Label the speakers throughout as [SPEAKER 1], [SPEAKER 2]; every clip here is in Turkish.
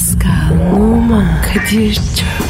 [SPEAKER 1] Pascal, Oman, Kadir çok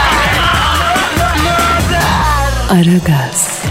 [SPEAKER 1] Aragaz,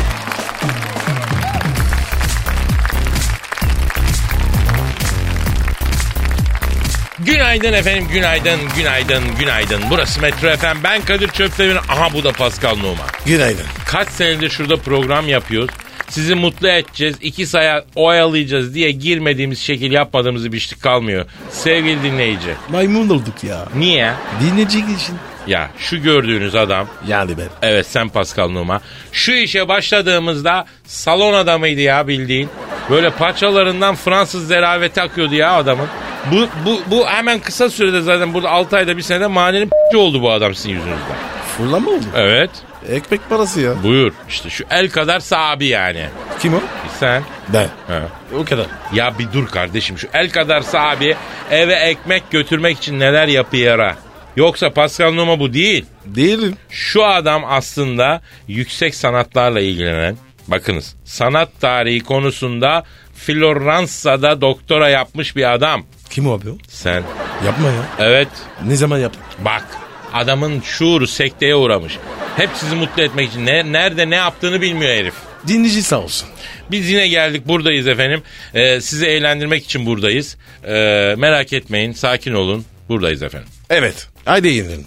[SPEAKER 2] Günaydın efendim, günaydın, günaydın, günaydın. Burası Metro FM. Ben Kadir Çöptemir. Aha bu da Pascal Numa.
[SPEAKER 3] Günaydın.
[SPEAKER 2] Kaç senedir şurada program yapıyoruz. Sizi mutlu edeceğiz, iki saya oyalayacağız diye girmediğimiz şekil yapmadığımız bir işlik kalmıyor. Sevgili dinleyici.
[SPEAKER 3] Maymun olduk ya.
[SPEAKER 2] Niye?
[SPEAKER 3] Dinleyici için.
[SPEAKER 2] Ya şu gördüğünüz adam
[SPEAKER 3] Yani ben.
[SPEAKER 2] Evet sen Pascal Numa. Şu işe başladığımızda salon adamıydı ya bildiğin. Böyle paçalarından Fransız zeraveti akıyordu ya adamın. Bu, bu, bu hemen kısa sürede zaten burada 6 ayda bir senede manenin p- oldu bu adam sizin yüzünüzden.
[SPEAKER 3] Fırlama oldu.
[SPEAKER 2] Evet
[SPEAKER 3] Ekmek parası ya.
[SPEAKER 2] buyur işte şu el kadar sahibi yani.
[SPEAKER 3] Kim o?
[SPEAKER 2] Sen.
[SPEAKER 3] Ben.
[SPEAKER 2] Ha.
[SPEAKER 3] O kadar.
[SPEAKER 2] Ya bir dur kardeşim şu el kadar sahibi eve ekmek götürmek için neler yapıyor ha? Yoksa Pascal Numa bu değil.
[SPEAKER 3] Değilim.
[SPEAKER 2] Şu adam aslında yüksek sanatlarla ilgilenen, bakınız sanat tarihi konusunda Floransa'da doktora yapmış bir adam.
[SPEAKER 3] Kim o abi o?
[SPEAKER 2] Sen.
[SPEAKER 3] Yapma ya.
[SPEAKER 2] Evet.
[SPEAKER 3] Ne zaman yaptın?
[SPEAKER 2] Bak adamın şuuru sekteye uğramış. Hep sizi mutlu etmek için ne, nerede ne yaptığını bilmiyor herif.
[SPEAKER 3] Dinleyici sağ olsun.
[SPEAKER 2] Biz yine geldik buradayız efendim. Ee, sizi eğlendirmek için buradayız. Ee, merak etmeyin sakin olun buradayız efendim.
[SPEAKER 3] Evet. Haydi yiyelim.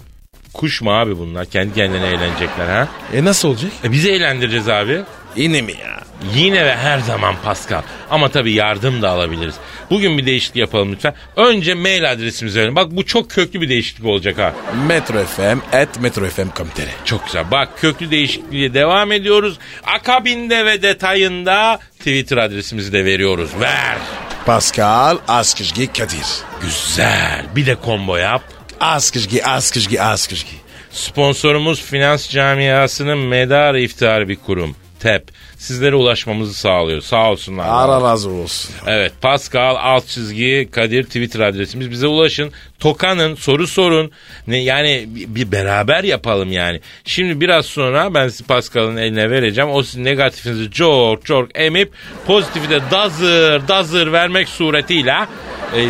[SPEAKER 2] Kuş mu abi bunlar? Kendi kendine eğlenecekler ha?
[SPEAKER 3] E nasıl olacak?
[SPEAKER 2] E, bizi eğlendireceğiz abi.
[SPEAKER 3] Yine mi ya?
[SPEAKER 2] Yine ve her zaman Pascal. Ama tabii yardım da alabiliriz. Bugün bir değişiklik yapalım lütfen. Önce mail adresimizi verelim. Bak bu çok köklü bir değişiklik olacak ha.
[SPEAKER 3] Metro FM at Metro FM komiteri.
[SPEAKER 2] Çok güzel. Bak köklü değişikliğe devam ediyoruz. Akabinde ve detayında Twitter adresimizi de veriyoruz. Ver.
[SPEAKER 3] Pascal Askışgi Kadir.
[SPEAKER 2] Güzel. Bir de combo yap.
[SPEAKER 3] Askışgi Askışgi Askışgi.
[SPEAKER 2] Sponsorumuz finans camiasının medarı iftiharı bir kurum. TEP. Sizlere ulaşmamızı sağlıyor. Sağ olsunlar.
[SPEAKER 3] Ara razı olsun.
[SPEAKER 2] Evet Pascal alt çizgi Kadir Twitter adresimiz bize ulaşın. Tokanın soru sorun. Ne, yani bir, beraber yapalım yani. Şimdi biraz sonra ben sizi Pascal'ın eline vereceğim. O sizin negatifinizi çok çok emip pozitifi de dazır dazır vermek suretiyle e,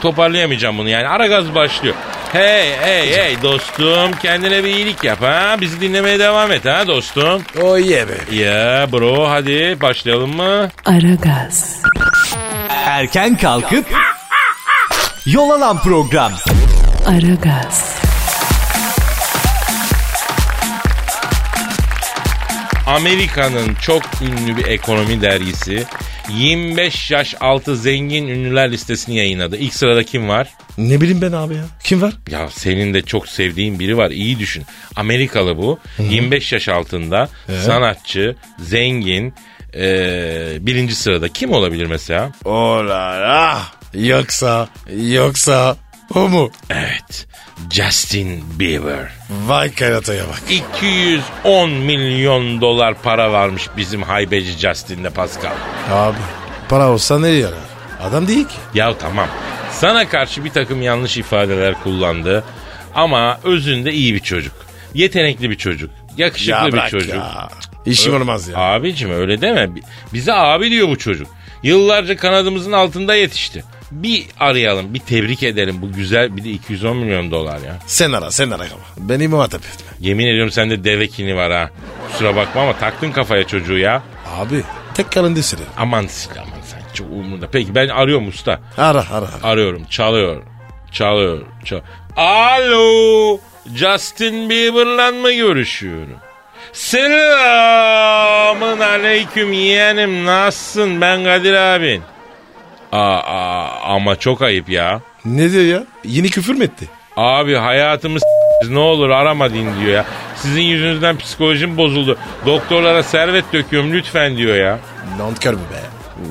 [SPEAKER 2] toparlayamayacağım bunu yani. Ara gaz başlıyor. Hey hey hey dostum kendine bir iyilik yap ha. Bizi dinlemeye devam et ha dostum.
[SPEAKER 3] Oh yeah be.
[SPEAKER 2] Ya bro hadi başlayalım mı?
[SPEAKER 1] Aragaz,
[SPEAKER 4] Erken kalkıp yol alan program.
[SPEAKER 1] Aragaz,
[SPEAKER 2] Amerika'nın çok ünlü bir ekonomi dergisi 25 yaş altı zengin ünlüler listesini yayınladı. İlk sırada kim var?
[SPEAKER 3] Ne bileyim ben abi ya. Kim var?
[SPEAKER 2] Ya senin de çok sevdiğin biri var. İyi düşün. Amerikalı bu. 25 yaş altında sanatçı, zengin, ee, birinci sırada. Kim olabilir mesela?
[SPEAKER 3] Ola Yoksa, yoksa o mu?
[SPEAKER 2] Evet. Justin Bieber.
[SPEAKER 3] Vay karataya bak.
[SPEAKER 2] 210 milyon dolar para varmış bizim haybeci Justin'de Pascal.
[SPEAKER 3] Abi para olsa ne yarar? Adam değil ki.
[SPEAKER 2] Ya tamam. Sana karşı bir takım yanlış ifadeler kullandı. Ama özünde iyi bir çocuk. Yetenekli bir çocuk. Yakışıklı bir çocuk.
[SPEAKER 3] ya. İşim olmaz ya.
[SPEAKER 2] Abicim öyle deme. Bi- Bize abi diyor bu çocuk. Yıllarca kanadımızın altında yetişti. Bir arayalım, bir tebrik edelim. Bu güzel bir de 210 milyon dolar ya.
[SPEAKER 3] Sen ara sen ara. Beni muhatap etme.
[SPEAKER 2] Yemin ediyorum sende deve kini var ha. Kusura bakma ama taktın kafaya çocuğu ya.
[SPEAKER 3] Abi tek karın desene.
[SPEAKER 2] Aman sil aman sen çok umurunda. Peki ben arıyorum usta.
[SPEAKER 3] Ara ara ara.
[SPEAKER 2] Arıyorum çalıyor. Çalıyor. Çal Alo. Justin Bieber'la mı görüşüyorum? Selamın aleyküm yeğenim nasılsın ben Kadir abin. Aa, aa, ama çok ayıp ya.
[SPEAKER 3] Ne diyor ya? Yeni küfür mü etti?
[SPEAKER 2] Abi hayatımı s- ne olur arama din diyor ya. Sizin yüzünüzden psikolojim bozuldu. Doktorlara servet döküyorum lütfen diyor ya.
[SPEAKER 3] Nankör bu be.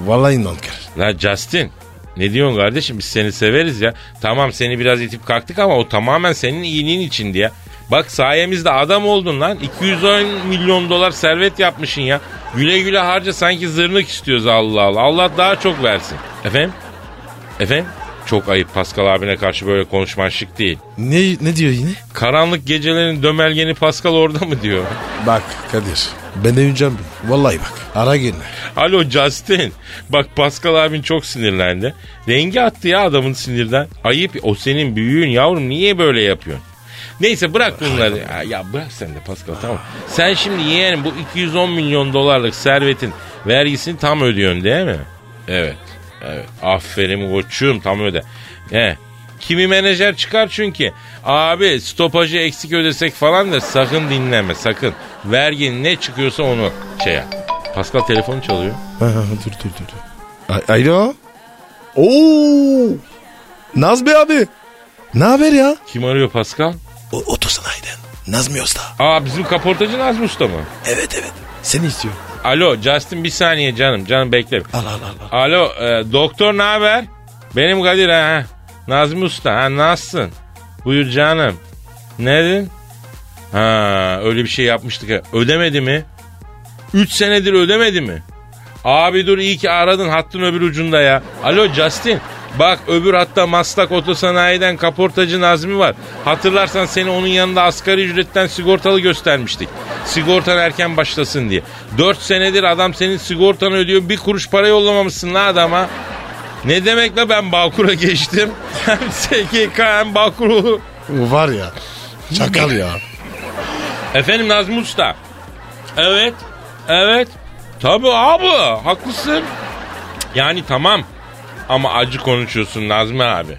[SPEAKER 3] Vallahi nankör.
[SPEAKER 2] La Justin ne diyorsun kardeşim biz seni severiz ya. Tamam seni biraz itip kalktık ama o tamamen senin iyiliğin içindi ya. Bak sayemizde adam oldun lan. 210 milyon dolar servet yapmışsın ya. Güle güle harca sanki zırnık istiyoruz Allah Allah. Allah daha çok versin. Efendim? Efendim? Çok ayıp Pascal abine karşı böyle konuşman şık değil.
[SPEAKER 3] Ne, ne diyor yine?
[SPEAKER 2] Karanlık gecelerin dömelgeni Pascal orada mı diyor?
[SPEAKER 3] Bak Kadir. Ben evleneceğim. Vallahi bak. Ara gelme.
[SPEAKER 2] Alo Justin. Bak Pascal abin çok sinirlendi. Rengi attı ya adamın sinirden. Ayıp o senin büyüğün yavrum niye böyle yapıyorsun? Neyse bırak bunları. Ya, ya bırak sen de Pascal tamam. Sen şimdi yeğenim bu 210 milyon dolarlık servetin vergisini tam ödüyorsun değil mi? Evet. Evet. Aferin koçum tam öde. He. Kimi menajer çıkar çünkü. Abi stopajı eksik ödesek falan da sakın dinleme sakın. Vergin ne çıkıyorsa onu şey yap. Pascal telefonu çalıyor.
[SPEAKER 3] Ha, ha, dur dur dur. A- Alo. Oo. Nazmi abi. Ne haber ya?
[SPEAKER 2] Kim arıyor Pascal?
[SPEAKER 3] O, otursana Aydın. Nazmi Usta.
[SPEAKER 2] Aa bizim kaportacı Nazmi Usta mı?
[SPEAKER 3] Evet evet. Seni istiyor.
[SPEAKER 2] Alo Justin bir saniye canım. Canım bekle.
[SPEAKER 3] Al al al. al.
[SPEAKER 2] Alo e, doktor ne haber? Benim Kadir ha. Nazmi Usta ha nasılsın? Buyur canım. Ne dedin? Ha öyle bir şey yapmıştık ha. Ödemedi mi? 3 senedir ödemedi mi? Abi dur iyi ki aradın hattın öbür ucunda ya. Alo Justin. Bak öbür hatta Maslak Otosanayi'den kaportacı Nazmi var. Hatırlarsan seni onun yanında asgari ücretten sigortalı göstermiştik. Sigortan erken başlasın diye. 4 senedir adam senin sigortanı ödüyor. Bir kuruş para yollamamışsın la adama. Ne demek la ben Bağkur'a geçtim. Hem SGK hem Bağkur'u.
[SPEAKER 3] O var ya. Çakal ya.
[SPEAKER 2] Efendim Nazmi Usta. Evet. Evet. Tabii abi haklısın. Yani tamam. Ama acı konuşuyorsun Nazmi abi.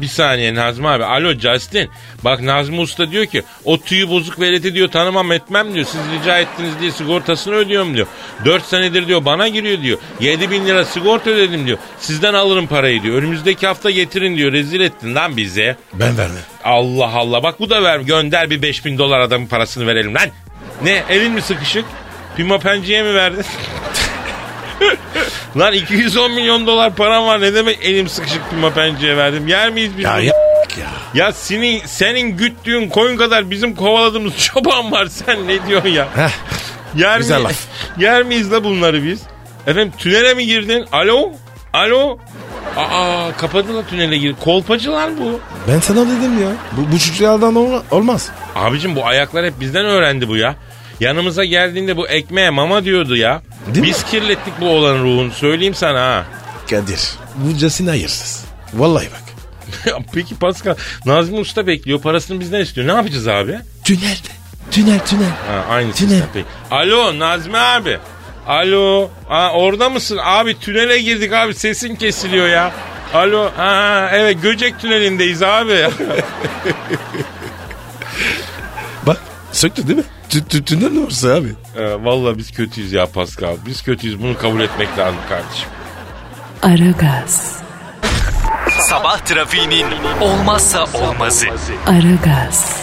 [SPEAKER 2] Bir saniye Nazmi abi. Alo Justin. Bak Nazmi Usta diyor ki o tüyü bozuk veleti diyor tanımam etmem diyor. Siz rica ettiniz diye sigortasını ödüyorum diyor. 4 senedir diyor bana giriyor diyor. 7 bin lira sigorta ödedim diyor. Sizden alırım parayı diyor. Önümüzdeki hafta getirin diyor. Rezil ettin lan bize.
[SPEAKER 3] Ben vermem.
[SPEAKER 2] Allah Allah bak bu da ver gönder bir 5000 dolar adamın parasını verelim lan. Ne elin mi sıkışık? Pima penciye mi verdin? lan 210 milyon dolar param var ne demek elim sıkışık pima penciye verdim. Yer miyiz biz?
[SPEAKER 3] Ya
[SPEAKER 2] bunu?
[SPEAKER 3] ya ya.
[SPEAKER 2] Senin, senin güttüğün koyun kadar bizim kovaladığımız çoban var sen ne diyorsun ya?
[SPEAKER 3] Heh.
[SPEAKER 2] Yer,
[SPEAKER 3] Güzel
[SPEAKER 2] mi,
[SPEAKER 3] laf.
[SPEAKER 2] yer miyiz la bunları biz? Efendim tünele mi girdin? Alo? Alo? Aa kapadılar tünele gir. Kolpacı lan bu.
[SPEAKER 3] Ben sana dedim ya. Bu, bu çocuklardan ol- olmaz.
[SPEAKER 2] Abicim bu ayaklar hep bizden öğrendi bu ya. Yanımıza geldiğinde bu ekmeğe mama diyordu ya.
[SPEAKER 3] Değil
[SPEAKER 2] Biz kirlettik bu olanın ruhunu söyleyeyim sana ha.
[SPEAKER 3] Kadir. Bu Casin hayırsız. Vallahi bak.
[SPEAKER 2] Peki Pascal Nazmi Usta bekliyor parasını bizden istiyor. Ne yapacağız abi?
[SPEAKER 3] Tünelde. Tünel tünel.
[SPEAKER 2] Ha, aynı
[SPEAKER 3] Tünel.
[SPEAKER 2] sistem peki. Alo Nazmi abi. Alo. Aa, orada mısın? Abi tünele girdik abi sesin kesiliyor ya. Alo. Ha, evet Göcek tünelindeyiz abi.
[SPEAKER 3] Söktü değil mi? Tü, tü, tünel ne olursa abi.
[SPEAKER 2] ee, vallahi biz kötüyüz ya Pascal. Biz kötüyüz bunu kabul etmek lazım kardeşim.
[SPEAKER 1] Aragaz,
[SPEAKER 4] Sabah trafiğinin olmazsa olmazı.
[SPEAKER 1] Aragaz,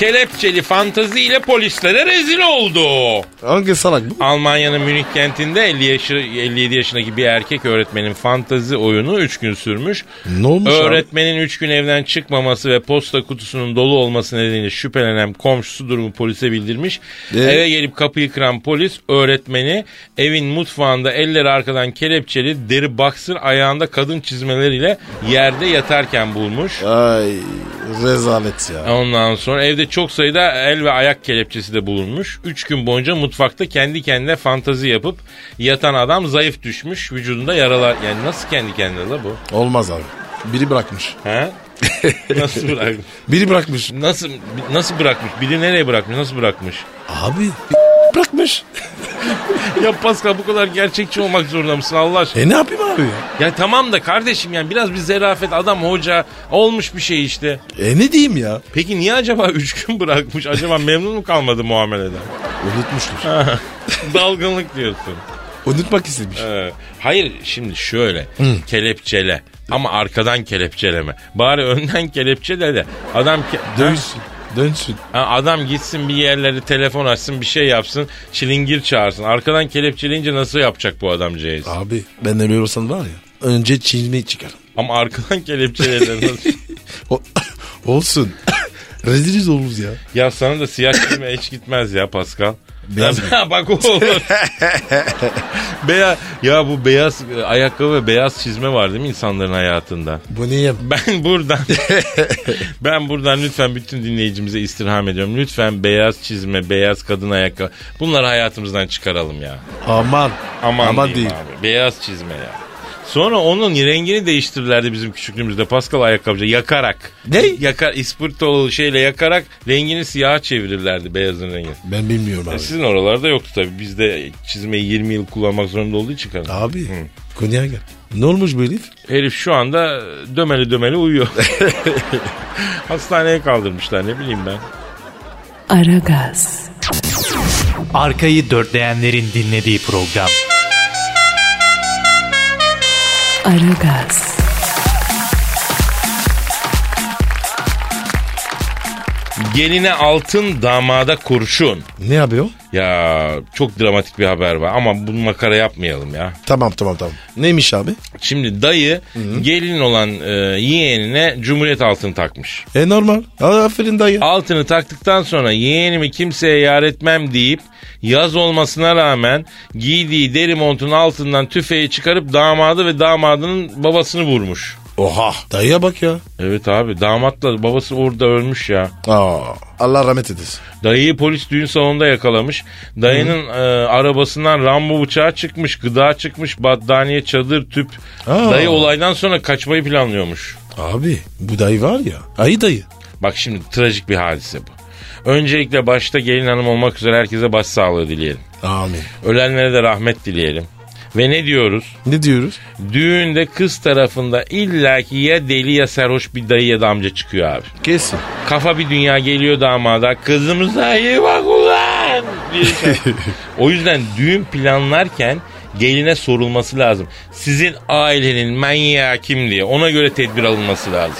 [SPEAKER 2] Kelepçeli fantazi ile polislere rezil oldu.
[SPEAKER 3] Hangi salak bu?
[SPEAKER 2] Almanya'nın Münih kentinde 50 yaşı, 57 yaşındaki bir erkek öğretmenin fantazi oyunu 3 gün sürmüş.
[SPEAKER 3] Ne olmuş?
[SPEAKER 2] Öğretmenin 3 gün evden çıkmaması ve posta kutusunun dolu olması nedeniyle şüphelenen komşusu durumu polise bildirmiş.
[SPEAKER 3] Ee?
[SPEAKER 2] Eve gelip kapıyı kıran polis öğretmeni evin mutfağında elleri arkadan kelepçeli deri boxer ayağında kadın çizmeleriyle yerde yatarken bulmuş.
[SPEAKER 3] Ay rezalet ya.
[SPEAKER 2] Ondan sonra evde çok sayıda el ve ayak kelepçesi de bulunmuş. Üç gün boyunca mutfakta kendi kendine fantazi yapıp yatan adam zayıf düşmüş. Vücudunda yaralar. Yani nasıl kendi kendine la bu?
[SPEAKER 3] Olmaz abi. Biri bırakmış.
[SPEAKER 2] Ha? nasıl bırakmış?
[SPEAKER 3] Biri bırakmış.
[SPEAKER 2] Nasıl nasıl bırakmış? Biri nereye bırakmış? Nasıl bırakmış?
[SPEAKER 3] Abi bırakmış.
[SPEAKER 2] ya Pascal bu kadar gerçekçi olmak zorunda mısın Allah aşkına?
[SPEAKER 3] E ne yapayım abi ya?
[SPEAKER 2] Ya tamam da kardeşim yani biraz bir zerafet adam hoca olmuş bir şey işte.
[SPEAKER 3] E ne diyeyim ya?
[SPEAKER 2] Peki niye acaba üç gün bırakmış? Acaba memnun mu kalmadı muameleden?
[SPEAKER 3] Unutmuştur.
[SPEAKER 2] Dalgınlık diyorsun.
[SPEAKER 3] Unutmak istemiş.
[SPEAKER 2] Ee, hayır şimdi şöyle kelepçele ama arkadan kelepçeleme. Bari önden kelepçele de adam ke-
[SPEAKER 3] Dönsün. Dönsün.
[SPEAKER 2] Ha, adam gitsin bir yerleri telefon açsın bir şey yapsın çilingir çağırsın. Arkadan kelepçeleyince nasıl yapacak bu adamcağız?
[SPEAKER 3] Abi ben olsam var ya önce çizmeyi çıkarın.
[SPEAKER 2] Ama arkadan?
[SPEAKER 3] O- olsun. Reziliz oluruz ya.
[SPEAKER 2] ya sana da siyah çizme hiç gitmez ya Pascal.
[SPEAKER 3] Beyaz
[SPEAKER 2] Ya, bak o olur. beyaz, ya bu beyaz e, ayakkabı ve beyaz çizme var değil mi insanların hayatında?
[SPEAKER 3] Bu niye?
[SPEAKER 2] Ben buradan ben buradan lütfen bütün dinleyicimize istirham ediyorum. Lütfen beyaz çizme, beyaz kadın ayakkabı bunları hayatımızdan çıkaralım ya.
[SPEAKER 3] Aman.
[SPEAKER 2] Aman,
[SPEAKER 3] Aman değil.
[SPEAKER 2] abi. Beyaz çizme ya. Sonra onun rengini değiştirirlerdi bizim küçüklüğümüzde Pascal ayakkabıcı yakarak.
[SPEAKER 3] Ne?
[SPEAKER 2] Yakar ispirtolu şeyle yakarak rengini siyaha çevirirlerdi beyazın rengi.
[SPEAKER 3] Ben bilmiyorum abi.
[SPEAKER 2] Sizin oralarda yoktu tabii. Bizde çizmeyi 20 yıl kullanmak zorunda olduğu için kadın.
[SPEAKER 3] Abi. Konuya gel. Ne olmuş bu herif?
[SPEAKER 2] Herif şu anda dömeli dömeli uyuyor. Hastaneye kaldırmışlar ne bileyim ben.
[SPEAKER 1] Aragaz,
[SPEAKER 4] Arkayı dörtleyenlerin dinlediği program.
[SPEAKER 1] Aragaz,
[SPEAKER 2] Geline altın damada kurşun.
[SPEAKER 3] Ne o?
[SPEAKER 2] Ya çok dramatik bir haber var ama bunu makara yapmayalım ya.
[SPEAKER 3] Tamam tamam tamam. Neymiş abi?
[SPEAKER 2] Şimdi dayı gelin olan e, yeğenine cumhuriyet altını takmış.
[SPEAKER 3] E normal. Aferin dayı.
[SPEAKER 2] Altını taktıktan sonra yeğenimi kimseye yar etmem deyip yaz olmasına rağmen giydiği deri montun altından tüfeği çıkarıp damadı ve damadının babasını vurmuş.
[SPEAKER 3] Oha. Dayıya bak ya.
[SPEAKER 2] Evet abi damatla babası orada ölmüş ya.
[SPEAKER 3] Aa, Allah rahmet eylesin.
[SPEAKER 2] Dayıyı polis düğün salonunda yakalamış. Dayının e, arabasından Rambo bıçağı çıkmış, gıda çıkmış, battaniye, çadır, tüp.
[SPEAKER 3] Aa.
[SPEAKER 2] Dayı olaydan sonra kaçmayı planlıyormuş.
[SPEAKER 3] Abi bu dayı var ya. Ayı dayı.
[SPEAKER 2] Bak şimdi trajik bir hadise bu. Öncelikle başta gelin hanım olmak üzere herkese başsağlığı dileyelim.
[SPEAKER 3] Amin.
[SPEAKER 2] Ölenlere de rahmet dileyelim. Ve ne diyoruz?
[SPEAKER 3] Ne diyoruz?
[SPEAKER 2] Düğünde kız tarafında illaki ya deli ya sarhoş bir dayı ya da amca çıkıyor abi.
[SPEAKER 3] Kesin.
[SPEAKER 2] Kafa bir dünya geliyor damada. Kızımıza iyi bak ulan. şey- o yüzden düğün planlarken geline sorulması lazım. Sizin ailenin manyağı kim diye. Ona göre tedbir alınması lazım.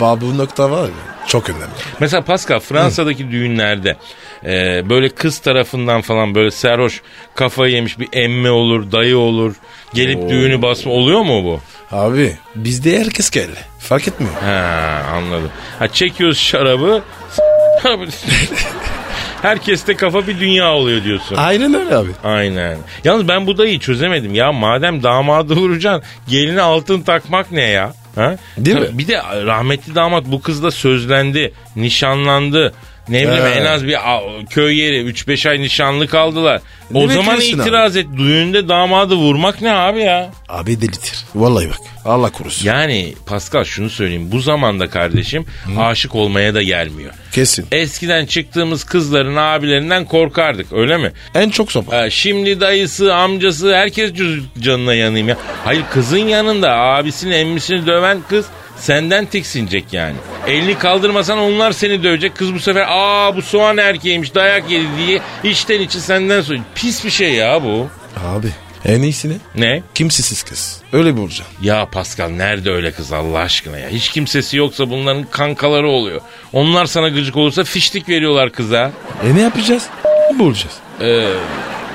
[SPEAKER 3] Babu nokta var ya. Çok önemli.
[SPEAKER 2] Mesela Pascal Fransa'daki düğünlerde e, böyle kız tarafından falan böyle serhoş kafayı yemiş bir emme olur, dayı olur. Gelip düğünü basma oluyor mu bu?
[SPEAKER 3] Abi bizde herkes geldi. Fark etmiyor.
[SPEAKER 2] Ha anladım. Ha çekiyoruz şarabı. Herkeste kafa bir dünya oluyor diyorsun.
[SPEAKER 3] Aynen öyle abi.
[SPEAKER 2] Aynen. Yalnız ben bu dayıyı çözemedim ya. Madem damadı vuracaksın geline altın takmak ne ya? Ha?
[SPEAKER 3] Değil mi?
[SPEAKER 2] Bir de rahmetli damat bu kızla sözlendi, nişanlandı. Ne bileyim en az bir köy yeri 3-5 ay nişanlı kaldılar.
[SPEAKER 3] Ne
[SPEAKER 2] o zaman itiraz et. Düğünde damadı vurmak ne abi ya?
[SPEAKER 3] Abi delitir. Vallahi bak. Allah korusun.
[SPEAKER 2] Yani Pascal şunu söyleyeyim. Bu zamanda kardeşim aşık olmaya da gelmiyor.
[SPEAKER 3] Kesin.
[SPEAKER 2] Eskiden çıktığımız kızların abilerinden korkardık öyle mi?
[SPEAKER 3] En çok sopa.
[SPEAKER 2] Ha, şimdi dayısı, amcası herkes canına yanayım ya. Hayır kızın yanında abisini emmisini döven kız senden tiksinecek yani. Elini kaldırmasan onlar seni dövecek. Kız bu sefer aa bu soğan erkeğiymiş dayak yedi diye içten içe senden söylüyor. Pis bir şey ya bu.
[SPEAKER 3] Abi en iyisini
[SPEAKER 2] Ne?
[SPEAKER 3] kimsesiz kız. Öyle vuracaksın.
[SPEAKER 2] Ya Pascal nerede öyle kız Allah aşkına ya. Hiç kimsesi yoksa bunların kankaları oluyor. Onlar sana gıcık olursa fiştik veriyorlar kıza.
[SPEAKER 3] E ne yapacağız? Bulacağız.
[SPEAKER 2] Ee,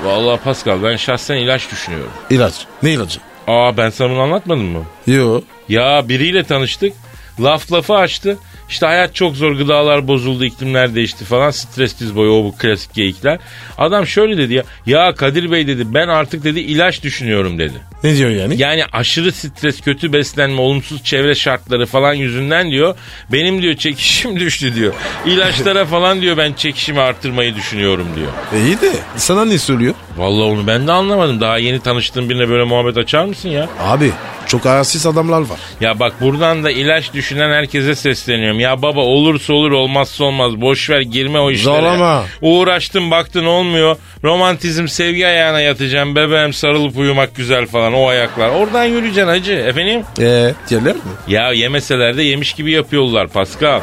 [SPEAKER 2] vallahi Pascal ben şahsen ilaç düşünüyorum.
[SPEAKER 3] İlaç. Ne ilacı?
[SPEAKER 2] Aa ben sana bunu anlatmadım mı?
[SPEAKER 3] Yo.
[SPEAKER 2] Ya biriyle tanıştık. Laf lafı açtı. İşte hayat çok zor gıdalar bozuldu iklimler değişti falan stres diz boyu o bu klasik geyikler. Adam şöyle dedi ya ya Kadir Bey dedi ben artık dedi ilaç düşünüyorum dedi.
[SPEAKER 3] Ne diyor yani?
[SPEAKER 2] Yani aşırı stres kötü beslenme olumsuz çevre şartları falan yüzünden diyor benim diyor çekişim düştü diyor. İlaçlara falan diyor ben çekişimi arttırmayı düşünüyorum diyor.
[SPEAKER 3] E iyi de sana ne söylüyor?
[SPEAKER 2] Vallahi onu ben de anlamadım. Daha yeni tanıştığın birine böyle muhabbet açar mısın ya?
[SPEAKER 3] Abi çok ayarsız adamlar var.
[SPEAKER 2] Ya bak buradan da ilaç düşünen herkese sesleniyorum. Ya baba olursa olur olmazsa olmaz. Boş ver girme o işlere.
[SPEAKER 3] Zorlama.
[SPEAKER 2] Uğraştın baktın olmuyor. Romantizm sevgi ayağına yatacağım. Bebeğim sarılıp uyumak güzel falan o ayaklar. Oradan yürüyeceksin hacı. Efendim?
[SPEAKER 3] E diğerler mi?
[SPEAKER 2] Ya yemeseler de yemiş gibi yapıyorlar Pascal.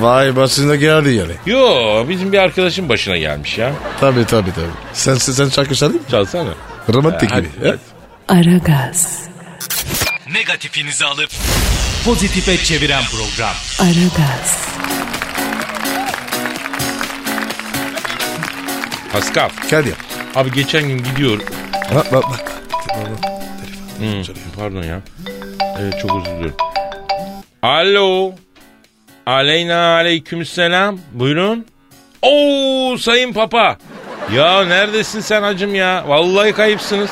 [SPEAKER 3] Vay başına geldi yani.
[SPEAKER 2] Yo bizim bir arkadaşın başına gelmiş ya.
[SPEAKER 3] Tabii tabii tabii. Sen sen şarkı çalayım mı?
[SPEAKER 2] Çalsana.
[SPEAKER 3] Romantik
[SPEAKER 2] Hadi,
[SPEAKER 3] gibi.
[SPEAKER 2] hadi.
[SPEAKER 3] he?
[SPEAKER 4] Negatifinizi alıp pozitife çeviren program.
[SPEAKER 1] Aragaz,
[SPEAKER 2] Pascal.
[SPEAKER 3] Kadir.
[SPEAKER 2] Abi geçen gün gidiyorum.
[SPEAKER 3] Bak bak bak.
[SPEAKER 2] Hı,
[SPEAKER 3] çalıyor.
[SPEAKER 2] pardon ya. Evet çok özür diliyorum. Alo. Aleyna aleykümselam. Buyurun. Oo sayın papa. Ya neredesin sen hacım ya? Vallahi kayıpsınız.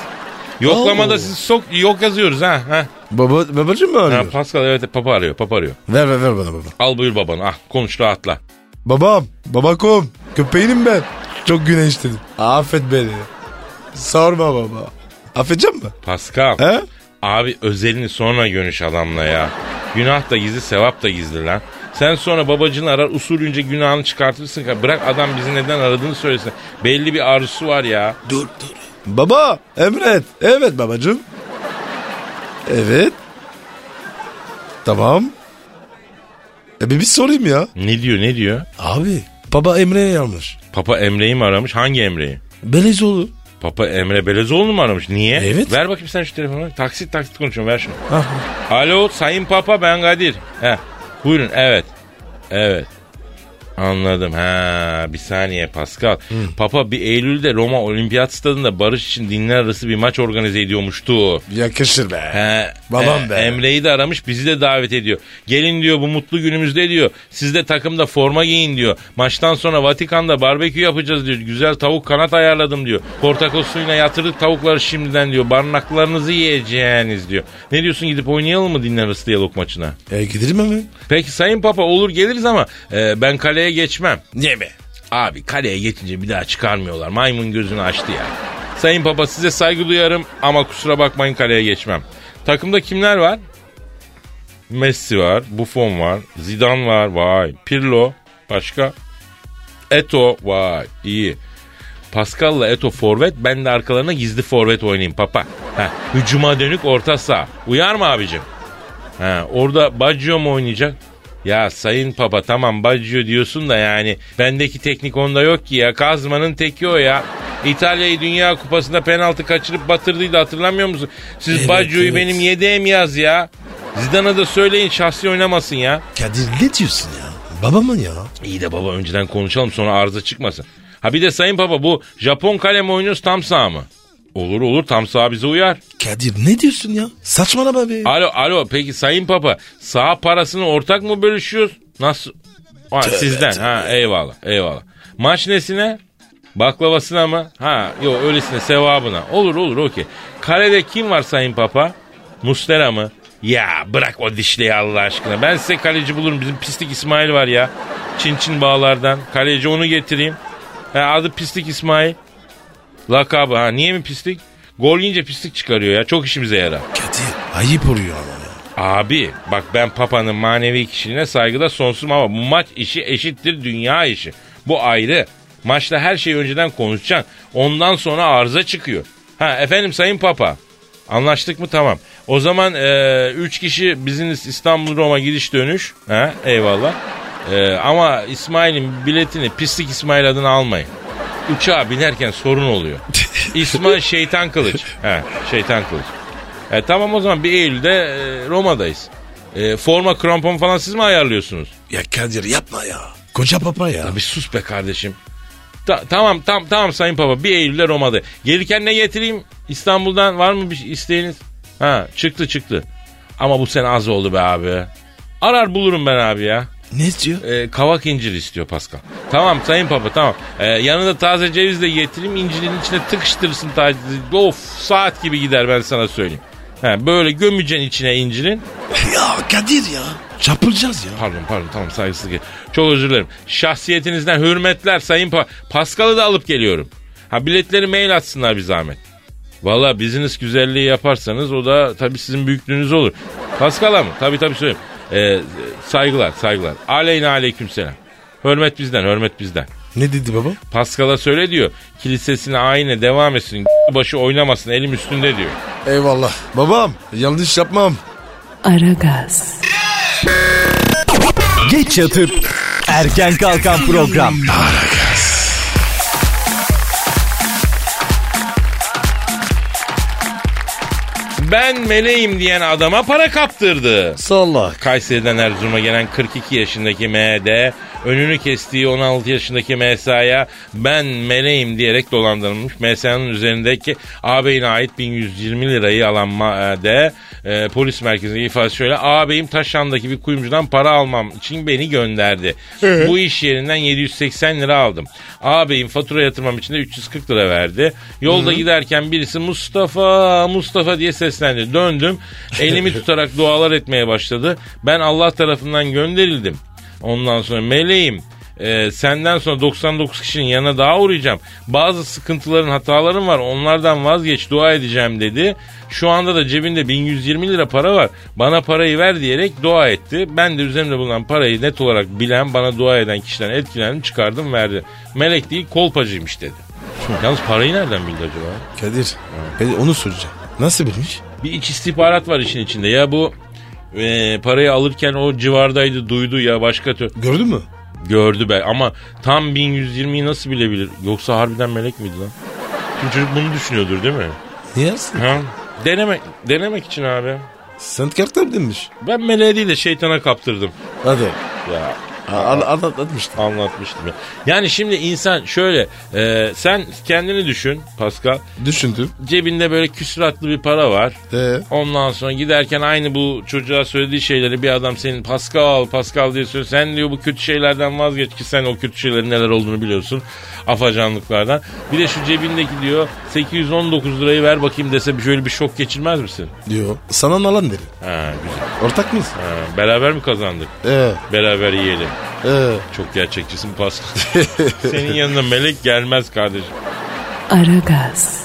[SPEAKER 2] Yoklamada
[SPEAKER 3] Oo.
[SPEAKER 2] sizi sok yok yazıyoruz ha. ha.
[SPEAKER 3] Baba, babacım mı
[SPEAKER 2] ha
[SPEAKER 3] arıyor?
[SPEAKER 2] Pascal evet papa arıyor papa arıyor.
[SPEAKER 3] ver ver ver bana baba.
[SPEAKER 2] Al buyur babanı ah konuş rahatla.
[SPEAKER 3] Babam, babakom, köpeğinim ben. Çok güneşledim. Affet beni. Sorma baba. Affedecek mi?
[SPEAKER 2] Pascal.
[SPEAKER 3] He?
[SPEAKER 2] Abi özelini sonra görüş adamla ya. Günah da gizli sevap da gizli lan. Sen sonra babacını arar usulünce günahını çıkartırsın. Bırak adam bizi neden aradığını söylesin. Belli bir arzusu var ya.
[SPEAKER 3] Dur dur. Baba emret. Evet babacım. Evet. Tamam. E bir, bir sorayım ya.
[SPEAKER 2] Ne diyor ne diyor?
[SPEAKER 3] Abi baba Emre'ye yanlış.
[SPEAKER 2] Papa Emre'yi mi aramış? Hangi Emre'yi?
[SPEAKER 3] Belezoğlu.
[SPEAKER 2] Papa Emre Belezoğlu mu aramış? Niye?
[SPEAKER 3] Evet.
[SPEAKER 2] Ver bakayım sen şu telefonu. Taksit taksit konuşuyorum ver şunu. Alo Sayın Papa ben Kadir. Heh, buyurun evet. Evet. Anladım. Ha bir saniye Pascal. Papa bir Eylül'de Roma Olimpiyat Stadında barış için dinler arası bir maç organize ediyormuştu.
[SPEAKER 3] yakışır be.
[SPEAKER 2] He,
[SPEAKER 3] Babam
[SPEAKER 2] e,
[SPEAKER 3] be.
[SPEAKER 2] Emre'yi de aramış bizi de davet ediyor. Gelin diyor bu mutlu günümüzde diyor. Siz de takımda forma giyin diyor. Maçtan sonra Vatikan'da barbekü yapacağız diyor. Güzel tavuk kanat ayarladım diyor. Portakal suyuna yatırdık tavukları şimdiden diyor. Barınaklarınızı yiyeceğiniz diyor. Ne diyorsun gidip oynayalım mı dinler arası diyalog maçına?
[SPEAKER 3] E gidelim mi?
[SPEAKER 2] Peki Sayın Papa olur geliriz ama e, ben kaleye geçmem. Niye mi? Abi kaleye geçince bir daha çıkarmıyorlar. Maymun gözünü açtı ya. Sayın Papa size saygı duyarım ama kusura bakmayın kaleye geçmem. Takımda kimler var? Messi var, Buffon var, Zidane var, vay. Pirlo, başka? Eto, vay, iyi. Pascal'la Eto forvet, ben de arkalarına gizli forvet oynayayım papa. Ha, hücuma dönük orta saha. Uyar mı abicim? Ha, orada Baggio mu oynayacak? Ya sayın papa tamam Baggio diyorsun da yani bendeki teknik onda yok ki ya. Kazmanın teki o ya. İtalya'yı Dünya Kupası'nda penaltı kaçırıp batırdıydı hatırlamıyor musun? Siz
[SPEAKER 3] Evet,
[SPEAKER 2] Baggio'yu
[SPEAKER 3] evet.
[SPEAKER 2] benim yedeğim yaz ya. Zidane'a da söyleyin şahsi oynamasın ya.
[SPEAKER 3] Kadir ne diyorsun ya? Babamın ya.
[SPEAKER 2] İyi de baba önceden konuşalım sonra arıza çıkmasın. Ha bir de sayın papa bu Japon kale mi oynuyoruz tam sağ mı? Olur olur tam sağ bize uyar.
[SPEAKER 3] Kadir ne diyorsun ya? Saçmalama be.
[SPEAKER 2] Alo alo peki sayın papa sağ parasını ortak mı bölüşüyoruz? Nasıl? Ha, sizden ha eyvallah eyvallah. Maç nesine? Baklavasına mı? Ha yok öylesine sevabına. Olur olur okey. Kalede kim var sayın papa? Mustera mı? Ya bırak o dişliyi Allah aşkına. Ben size kaleci bulurum. Bizim pislik İsmail var ya. Çin Çin bağlardan. Kaleci onu getireyim. Ha, adı pislik İsmail. Lakabı ha. Niye mi pislik? Gol yiyince pislik çıkarıyor ya. Çok işimize yarar.
[SPEAKER 3] Kadir ayıp oluyor ama ya.
[SPEAKER 2] Abi bak ben Papa'nın manevi kişiliğine saygıda sonsuzum ama bu maç işi eşittir dünya işi. Bu ayrı. Maçta her şeyi önceden konuşacaksın. Ondan sonra arıza çıkıyor. Ha efendim Sayın Papa. Anlaştık mı? Tamam. O zaman e, üç kişi biziniz İstanbul Roma gidiş dönüş. Ha eyvallah. E, ama İsmail'in biletini pislik İsmail adını almayın. Uçağa binerken sorun oluyor. İsmail şeytan kılıç. He, şeytan kılıç. E, tamam o zaman bir Eylül'de e, Roma'dayız. E, forma krampon falan siz mi ayarlıyorsunuz?
[SPEAKER 3] Ya Kadir yapma ya. Koca papa ya.
[SPEAKER 2] Bir sus be kardeşim. Ta- tamam tam tamam sayın baba bir Eylül'de Roma'da. Gelirken ne getireyim? İstanbul'dan var mı bir isteğiniz? Ha çıktı çıktı. Ama bu sene az oldu be abi. Arar bulurum ben abi ya.
[SPEAKER 3] Ne istiyor?
[SPEAKER 2] E, kavak incir istiyor Pascal. Tamam sayın papa tamam. E, yanında taze ceviz de getireyim incirin içine tıkıştırırsın taze. Of saat gibi gider ben sana söyleyeyim. Ha, böyle gömeceksin içine incirin.
[SPEAKER 3] Ya Kadir ya. Çapılacağız ya.
[SPEAKER 2] Pardon pardon tamam saygısızlık. Çok özür dilerim. Şahsiyetinizden hürmetler Sayın pa Pascal'ı da alıp geliyorum. Ha biletleri mail atsınlar bir zahmet. Valla business güzelliği yaparsanız o da tabii sizin büyüklüğünüz olur. Pascal'a mı? Tabii tabii söyleyeyim. Ee, saygılar saygılar. Aleyna aleyküm selam. Hürmet bizden hürmet bizden.
[SPEAKER 3] Ne dedi baba?
[SPEAKER 2] Pascal'a söyle diyor. Kilisesine ayine devam etsin. Başı oynamasın elim üstünde diyor.
[SPEAKER 3] Eyvallah. Babam yanlış yapmam.
[SPEAKER 1] Aragaz,
[SPEAKER 4] Geç yatıp erken kalkan program.
[SPEAKER 2] Ben meleğim diyen adama para kaptırdı.
[SPEAKER 3] Salak.
[SPEAKER 2] Kayseri'den Erzurum'a gelen 42 yaşındaki MD önünü kestiği 16 yaşındaki MSA'ya ben meleğim diyerek dolandırılmış. MSA'nın üzerindeki ağabeyine ait 1120 lirayı alan MD e, polis merkezinde ifade şöyle ağabeyim Taşan'daki bir kuyumcudan para almam için beni gönderdi. Bu iş yerinden 780 lira aldım. Ağabeyim fatura yatırmam için de 340 lira verdi. Yolda giderken birisi Mustafa Mustafa diye seslendi. Döndüm elimi tutarak dualar etmeye başladı. Ben Allah tarafından gönderildim. Ondan sonra meleğim e, senden sonra 99 kişinin yanına daha uğrayacağım. Bazı sıkıntıların hatalarım var onlardan vazgeç dua edeceğim dedi. Şu anda da cebinde 1120 lira para var. Bana parayı ver diyerek dua etti. Ben de üzerimde bulunan parayı net olarak bilen bana dua eden kişiden etkilendim çıkardım verdi. Melek değil kolpacıymış dedi. Yalnız parayı nereden bildi acaba?
[SPEAKER 3] Kadir. Kadir onu soracağım. Nasıl bilmiş?
[SPEAKER 2] Bir iç istihbarat var işin içinde. Ya bu e, parayı alırken o civardaydı duydu ya başka tür
[SPEAKER 3] Gördün mü?
[SPEAKER 2] Gördü be ama tam 1120'yi nasıl bilebilir? Yoksa harbiden melek miydi lan? Şimdi çocuk bunu düşünüyordur değil mi?
[SPEAKER 3] Niye?
[SPEAKER 2] Ha? Denemek, denemek için abi.
[SPEAKER 3] Sen kartlar demiş.
[SPEAKER 2] Ben meleğe değil de şeytana kaptırdım.
[SPEAKER 3] Hadi.
[SPEAKER 2] Ya
[SPEAKER 3] Atmıştı.
[SPEAKER 2] anlatmıştım ya. Yani şimdi insan şöyle e, sen kendini düşün Pascal.
[SPEAKER 3] Düşündüm.
[SPEAKER 2] Cebinde böyle küsuratlı bir para var.
[SPEAKER 3] Ee?
[SPEAKER 2] Ondan sonra giderken aynı bu çocuğa söylediği şeyleri bir adam senin Pascal Pascal diye söylüyor. Sen diyor bu kötü şeylerden vazgeç ki sen o kötü şeylerin neler olduğunu biliyorsun. Afacanlıklardan. Bir de şu cebindeki diyor 819 lirayı ver bakayım dese bir şöyle bir şok geçirmez misin?
[SPEAKER 3] Diyor. Sana alan deri.
[SPEAKER 2] Ha güzel.
[SPEAKER 3] Ortak mıyız?
[SPEAKER 2] Ha, beraber mi kazandık?
[SPEAKER 3] Ee,
[SPEAKER 2] Beraber yiyelim.
[SPEAKER 3] Ee.
[SPEAKER 2] Çok gerçekçisin Pascal. Senin yanına melek gelmez kardeşim.
[SPEAKER 1] Aragaz,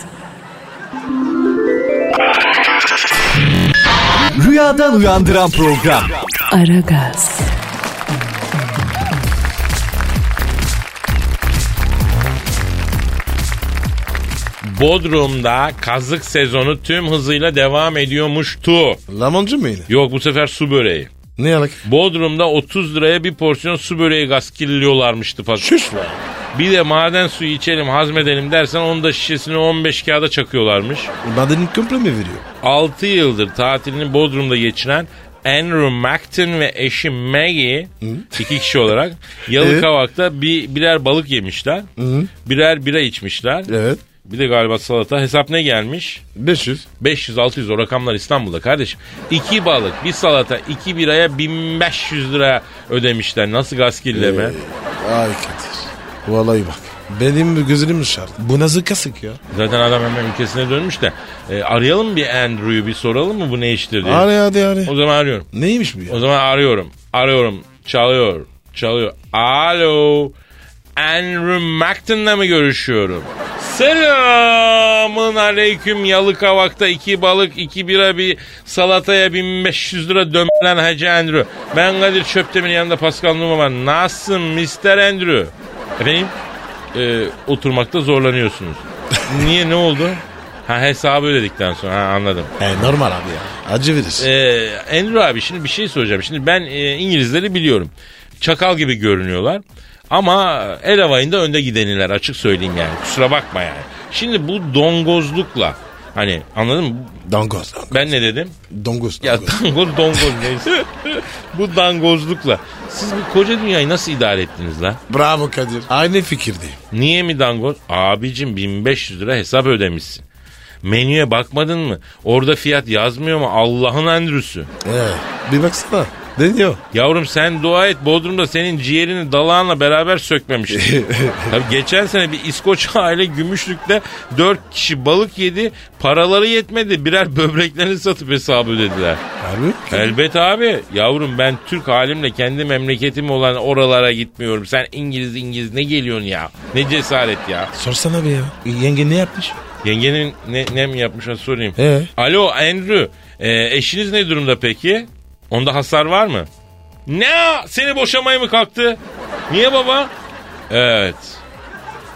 [SPEAKER 4] Rüyadan uyandıran program.
[SPEAKER 1] Aragaz,
[SPEAKER 2] Bodrum'da kazık sezonu tüm hızıyla devam ediyormuştu.
[SPEAKER 3] Lamancı mı yine?
[SPEAKER 2] Yok bu sefer su böreği.
[SPEAKER 3] Ne yalak?
[SPEAKER 2] Bodrum'da 30 liraya bir porsiyon su böreği gaskilliyorlarmıştı falan.
[SPEAKER 3] Şuş lan.
[SPEAKER 2] Bir de maden suyu içelim hazmedelim dersen onun da şişesini 15 kağıda çakıyorlarmış.
[SPEAKER 3] Madenin komple mi veriyor?
[SPEAKER 2] 6 yıldır tatilini Bodrum'da geçiren Andrew Macton ve eşi Maggie iki kişi olarak Yalıkavak'ta bir, birer balık yemişler. Birer bira içmişler.
[SPEAKER 3] Evet.
[SPEAKER 2] Bir de galiba salata. Hesap ne gelmiş?
[SPEAKER 3] 500.
[SPEAKER 2] 500-600 o rakamlar İstanbul'da kardeşim. İki balık, bir salata, iki biraya 1500 lira ödemişler. Nasıl gaskilleme?
[SPEAKER 3] Ay Kadir. Vallahi bak. Benim gözlerim dışarı. Bu nasıl kasık ya?
[SPEAKER 2] Zaten adam hemen ülkesine dönmüş de. E, arayalım bir Andrew'yu bir soralım mı bu ne iştir diye.
[SPEAKER 3] Hadi hadi hadi.
[SPEAKER 2] O zaman arıyorum.
[SPEAKER 3] Neymiş bu ya?
[SPEAKER 2] O zaman arıyorum. Arıyorum. Çalıyor. Çalıyor. Alo. Andrew Macton'la mı görüşüyorum? Selamın aleyküm Yalıkavak'ta iki balık, iki bira, bir salataya 1500 lira dömelen Hacı Andrew. Ben Kadir Çöptemir'in yanında Pascal Numa var. Nasılsın Mr. Andrew? Efendim? Ee, oturmakta zorlanıyorsunuz. Niye ne oldu? Ha hesabı ödedikten sonra ha, anladım.
[SPEAKER 3] E, normal abi ya. Acı verir.
[SPEAKER 2] Ee, Andrew abi şimdi bir şey soracağım. Şimdi ben e, İngilizleri biliyorum. Çakal gibi görünüyorlar. Ama el havayında önde gideniler açık söyleyeyim yani. Kusura bakma yani. Şimdi bu dongozlukla hani anladın mı?
[SPEAKER 3] Dangoz. dangoz.
[SPEAKER 2] Ben ne dedim?
[SPEAKER 3] Dongoz.
[SPEAKER 2] Ya
[SPEAKER 3] dangoz.
[SPEAKER 2] dongoz neyse. bu dangozlukla. Siz bu koca dünyayı nasıl idare ettiniz lan?
[SPEAKER 3] Bravo Kadir. Aynı fikirdeyim.
[SPEAKER 2] Niye mi dangoz? Abicim 1500 lira hesap ödemişsin. Menüye bakmadın mı? Orada fiyat yazmıyor mu? Allah'ın Andrew'sü.
[SPEAKER 3] Ee, bir baksana. Deniyor.
[SPEAKER 2] Yavrum sen dua et Bodrum'da senin ciğerini dalağınla beraber sökmemişti. Tabii geçen sene bir İskoç aile Gümüşlük'te dört kişi balık yedi. Paraları yetmedi. Birer böbreklerini satıp hesabı ödediler.
[SPEAKER 3] Abi.
[SPEAKER 2] Elbet abi. Yavrum ben Türk halimle kendi memleketim olan oralara gitmiyorum. Sen İngiliz İngiliz ne geliyorsun ya? Ne cesaret ya.
[SPEAKER 3] Sorsana bir ya. Yenge ne yapmış?
[SPEAKER 2] Yengenin ne, ne mi yapmış sorayım.
[SPEAKER 3] Ee?
[SPEAKER 2] Alo Andrew. Ee, eşiniz ne durumda peki? Onda hasar var mı? Ne? Seni boşamaya mı kalktı? Niye baba? Evet.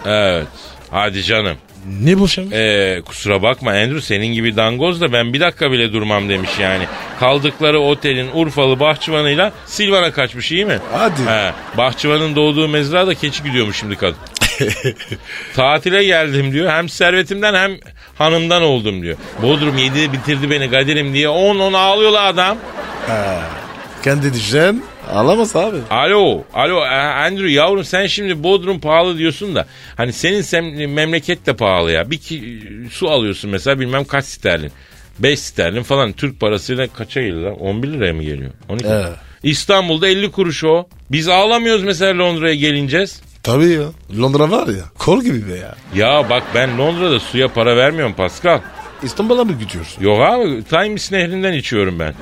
[SPEAKER 2] Evet. Hadi canım.
[SPEAKER 3] Ne boşamış?
[SPEAKER 2] Ee, kusura bakma Andrew senin gibi dangoz da ben bir dakika bile durmam demiş yani. Kaldıkları otelin Urfalı bahçıvanıyla Silvan'a kaçmış iyi mi?
[SPEAKER 3] Hadi.
[SPEAKER 2] He, bahçıvanın doğduğu mezrağa da keçi gidiyormuş şimdi kadın. Tatile geldim diyor. Hem servetimden hem hanımdan oldum diyor. Bodrum yedi bitirdi beni Kadir'im diye. On on ağlıyorlar adam.
[SPEAKER 3] Kendi düşen alamaz abi.
[SPEAKER 2] Alo, alo e, Andrew yavrum sen şimdi Bodrum pahalı diyorsun da hani senin sem- memleket de pahalı ya. Bir ki, su alıyorsun mesela bilmem kaç sterlin. 5 sterlin falan Türk parasıyla kaça geliyor lan? 11 liraya mı geliyor? 12
[SPEAKER 3] Evet.
[SPEAKER 2] İstanbul'da 50 kuruş o. Biz ağlamıyoruz mesela Londra'ya gelineceğiz.
[SPEAKER 3] Tabii ya. Londra var ya. Kor gibi be ya.
[SPEAKER 2] Ya bak ben Londra'da suya para vermiyorum Pascal.
[SPEAKER 3] İstanbul'a mı gidiyorsun?
[SPEAKER 2] Yok abi Times nehrinden içiyorum ben.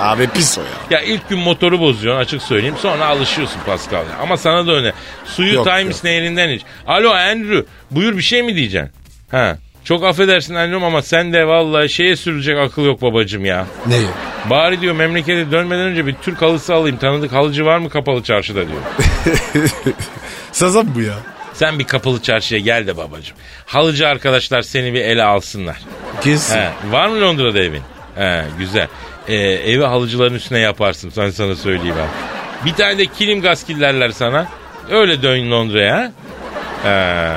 [SPEAKER 3] Abi pis o ya.
[SPEAKER 2] Ya ilk gün motoru bozuyorsun açık söyleyeyim. Sonra alışıyorsun Pascal. ya. Ama sana da öyle. Suyu
[SPEAKER 3] Yok,
[SPEAKER 2] Times
[SPEAKER 3] yok.
[SPEAKER 2] nehrinden iç. Alo Andrew buyur bir şey mi diyeceksin? Ha. Çok affedersin Andrew ama sen de vallahi şeye sürecek akıl yok babacım ya.
[SPEAKER 3] Ne?
[SPEAKER 2] Bari diyor memlekete dönmeden önce bir Türk halısı alayım. Tanıdık halıcı var mı kapalı çarşıda diyor.
[SPEAKER 3] Sazan bu ya.
[SPEAKER 2] Sen bir kapalı çarşıya gel de babacım. Halıcı arkadaşlar seni bir ele alsınlar.
[SPEAKER 3] Kesin.
[SPEAKER 2] He, var mı Londra'da evin? He, güzel. Ee, evi halıcıların üstüne yaparsın sen sana söyleyeyim ben. Bir tane de kilim gaskillerler sana. Öyle dön Londra'ya. He.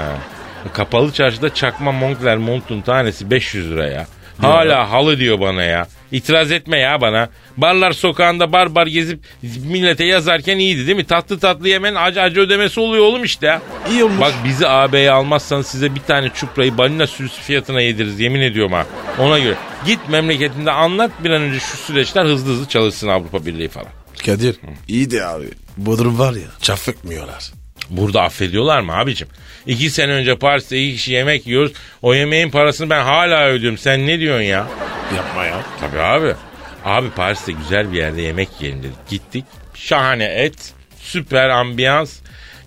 [SPEAKER 2] Kapalı çarşıda çakma Moncler montun tanesi 500 lira ya. Hala halı diyor bana ya. İtiraz etme ya bana. Barlar sokağında bar bar gezip millete yazarken iyiydi değil mi? Tatlı tatlı yemen acı acı ödemesi oluyor oğlum işte.
[SPEAKER 3] İyi olmuş.
[SPEAKER 2] Bak bizi AB'ye almazsanız size bir tane çuprayı balina sürüsü fiyatına yediririz yemin ediyorum ha. Ona göre. Git memleketinde anlat bir an önce şu süreçler hızlı hızlı çalışsın Avrupa Birliği falan.
[SPEAKER 3] Kadir. İyi de abi. Bodrum var ya. Çafıkmıyorlar.
[SPEAKER 2] Burada affediyorlar mı abicim? İki sene önce Paris'te iki kişi yemek yiyoruz. O yemeğin parasını ben hala ödüyorum. Sen ne diyorsun ya?
[SPEAKER 3] Yapma ya.
[SPEAKER 2] Tabii abi. Abi Paris'te güzel bir yerde yemek yiyelim dedik. Gittik. Şahane et. Süper ambiyans.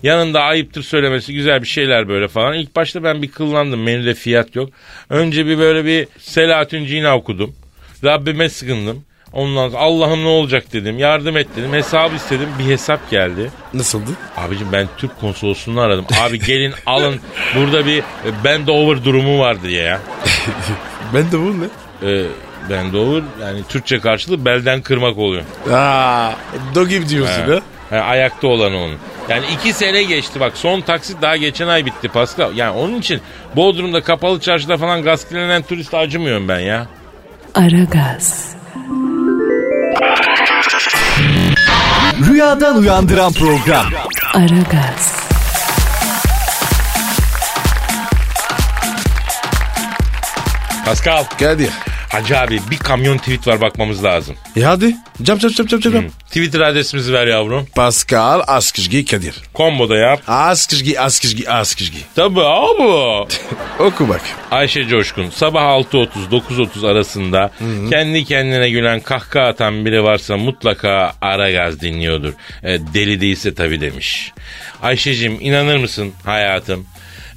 [SPEAKER 2] Yanında ayıptır söylemesi güzel bir şeyler böyle falan. İlk başta ben bir kıllandım. Menüde fiyat yok. Önce bir böyle bir Selahattin Cina okudum. Rabbime sıkındım. Ondan sonra Allah'ım ne olacak dedim. Yardım et dedim. Hesabı istedim. Bir hesap geldi.
[SPEAKER 3] Nasıldı?
[SPEAKER 2] Abicim ben Türk konsolosluğunu aradım. Abi gelin alın burada bir bend over durumu var diye ya.
[SPEAKER 3] Ben de bu ne?
[SPEAKER 2] Ee, bend over yani Türkçe karşılığı belden kırmak oluyor.
[SPEAKER 3] Aa, dogim diyorsun ha.
[SPEAKER 2] Ha, ayakta olan onun. Yani iki sene geçti bak son taksit daha geçen ay bitti Pascal. Yani onun için Bodrum'da kapalı çarşıda falan gaskilenen turist acımıyorum ben ya.
[SPEAKER 1] Aragaz,
[SPEAKER 4] Rüyadan uyandıran program.
[SPEAKER 1] Aragaz,
[SPEAKER 2] Pascal.
[SPEAKER 3] Kadir.
[SPEAKER 2] Hacı abi bir kamyon tweet var bakmamız lazım.
[SPEAKER 3] E hadi. Cam cam cam cam cam.
[SPEAKER 2] Twitter adresimizi ver yavrum.
[SPEAKER 3] Pascal Askışgi Kadir.
[SPEAKER 2] Komboda yap.
[SPEAKER 3] Askışgi Askışgi Askışgi.
[SPEAKER 2] Tabii abi.
[SPEAKER 3] Oku bak.
[SPEAKER 2] Ayşe Coşkun sabah 6.30-9.30 arasında kendi kendine gülen kahkaha atan biri varsa mutlaka ara gaz dinliyordur. E, deli değilse tabii demiş. Ayşe'cim inanır mısın hayatım?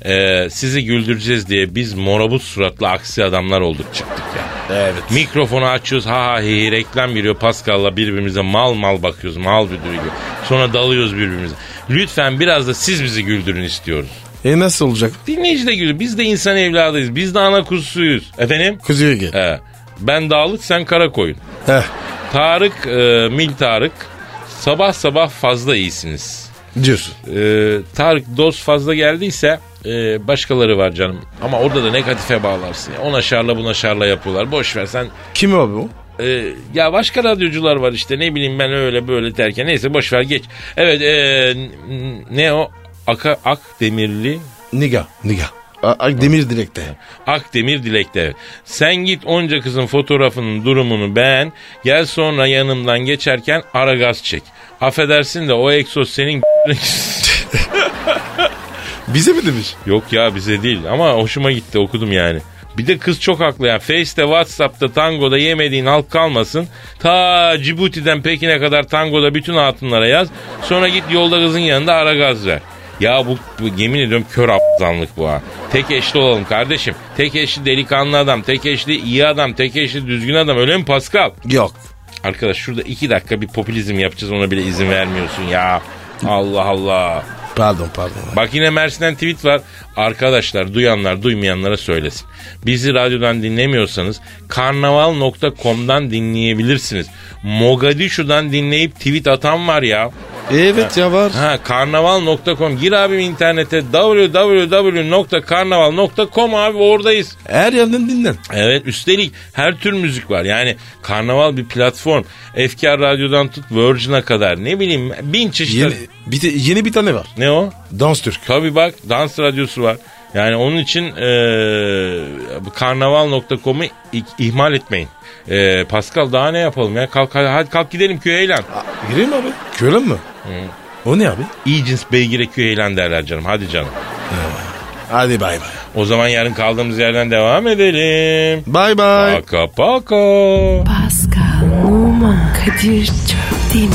[SPEAKER 2] E, sizi güldüreceğiz diye biz morabut suratlı aksi adamlar olduk çıktık ya.
[SPEAKER 3] Evet.
[SPEAKER 2] Mikrofonu açıyoruz ha ha hi hi reklam giriyor Pascal'la birbirimize mal mal bakıyoruz mal müdürü gibi. Sonra dalıyoruz birbirimize. Lütfen biraz da siz bizi güldürün istiyoruz.
[SPEAKER 3] E nasıl olacak?
[SPEAKER 2] Dinleyici de gülüyor. Biz de insan evladıyız. Biz de ana kuzusuyuz. Efendim?
[SPEAKER 3] Kuzuya gel.
[SPEAKER 2] He. Ben Dağlık sen Karakoyun.
[SPEAKER 3] Heh.
[SPEAKER 2] Tarık, e, Mil Tarık. Sabah sabah fazla iyisiniz.
[SPEAKER 3] Diyorsun.
[SPEAKER 2] E, Tarık doz fazla geldiyse e, başkaları var canım. Ama orada da negatife bağlarsın. Ya. Ona şarla buna şarla yapıyorlar. Boş ver sen.
[SPEAKER 3] Kim abi o?
[SPEAKER 2] e, ya başka radyocular var işte ne bileyim ben öyle böyle derken. Neyse boş ver geç. Evet e, n- ne o? Aka, Akdemirli
[SPEAKER 3] Niga. Niga. A- A- Demir direkte.
[SPEAKER 2] Akdemir Dilek'te. Sen git onca kızın fotoğrafının durumunu beğen. Gel sonra yanımdan geçerken ara gaz çek. Affedersin de o egzoz senin
[SPEAKER 3] Bize mi demiş?
[SPEAKER 2] Yok ya bize değil ama hoşuma gitti okudum yani. Bir de kız çok haklı ya. Face'te, Whatsapp'ta, Tango'da yemediğin halk kalmasın. Ta Cibuti'den Pekin'e kadar Tango'da bütün hatunlara yaz. Sonra git yolda kızın yanında ara gaz ver. Ya bu, bu yemin ediyorum kör aptallık bu ha. Tek eşli olalım kardeşim. Tek eşli delikanlı adam, tek eşli iyi adam, tek eşli düzgün adam. Öyle mi Pascal?
[SPEAKER 3] Yok.
[SPEAKER 2] Arkadaş şurada iki dakika bir popülizm yapacağız ona bile izin vermiyorsun ya. Allah Allah.
[SPEAKER 3] Pardon pardon.
[SPEAKER 2] Bak yine Mersin'den tweet var. Arkadaşlar duyanlar duymayanlara söylesin. Bizi radyodan dinlemiyorsanız karnaval.com'dan dinleyebilirsiniz. Mogadishu'dan dinleyip tweet atan var ya.
[SPEAKER 3] Evet ya var.
[SPEAKER 2] Ha karnaval.com gir abim internete www.karnaval.com abi oradayız.
[SPEAKER 3] Her yerden dinlen.
[SPEAKER 2] Evet üstelik her tür müzik var. Yani karnaval bir platform. Efkar Radyo'dan tut Virgin'a kadar ne bileyim bin çeşit.
[SPEAKER 3] Yeni bir, te- yeni bir tane var.
[SPEAKER 2] Ne o?
[SPEAKER 3] Dans Türk.
[SPEAKER 2] Tabii bak dans radyosu var. Yani onun için eee bu karnaval.com'u ih- ihmal etmeyin. Eee Pascal daha ne yapalım ya? Kalk hadi, kalk gidelim Küheylan.
[SPEAKER 3] Gireyim abi. Kölen mi? O ne abi?
[SPEAKER 2] İyi cins beygire Küheylan derler canım. Hadi canım.
[SPEAKER 3] Hadi bay bay.
[SPEAKER 2] O zaman yarın kaldığımız yerden devam edelim.
[SPEAKER 3] Bay bay.
[SPEAKER 2] Paka paka.
[SPEAKER 1] Pascal, Oman, Kadir çok değil mi?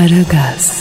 [SPEAKER 1] Aragaz.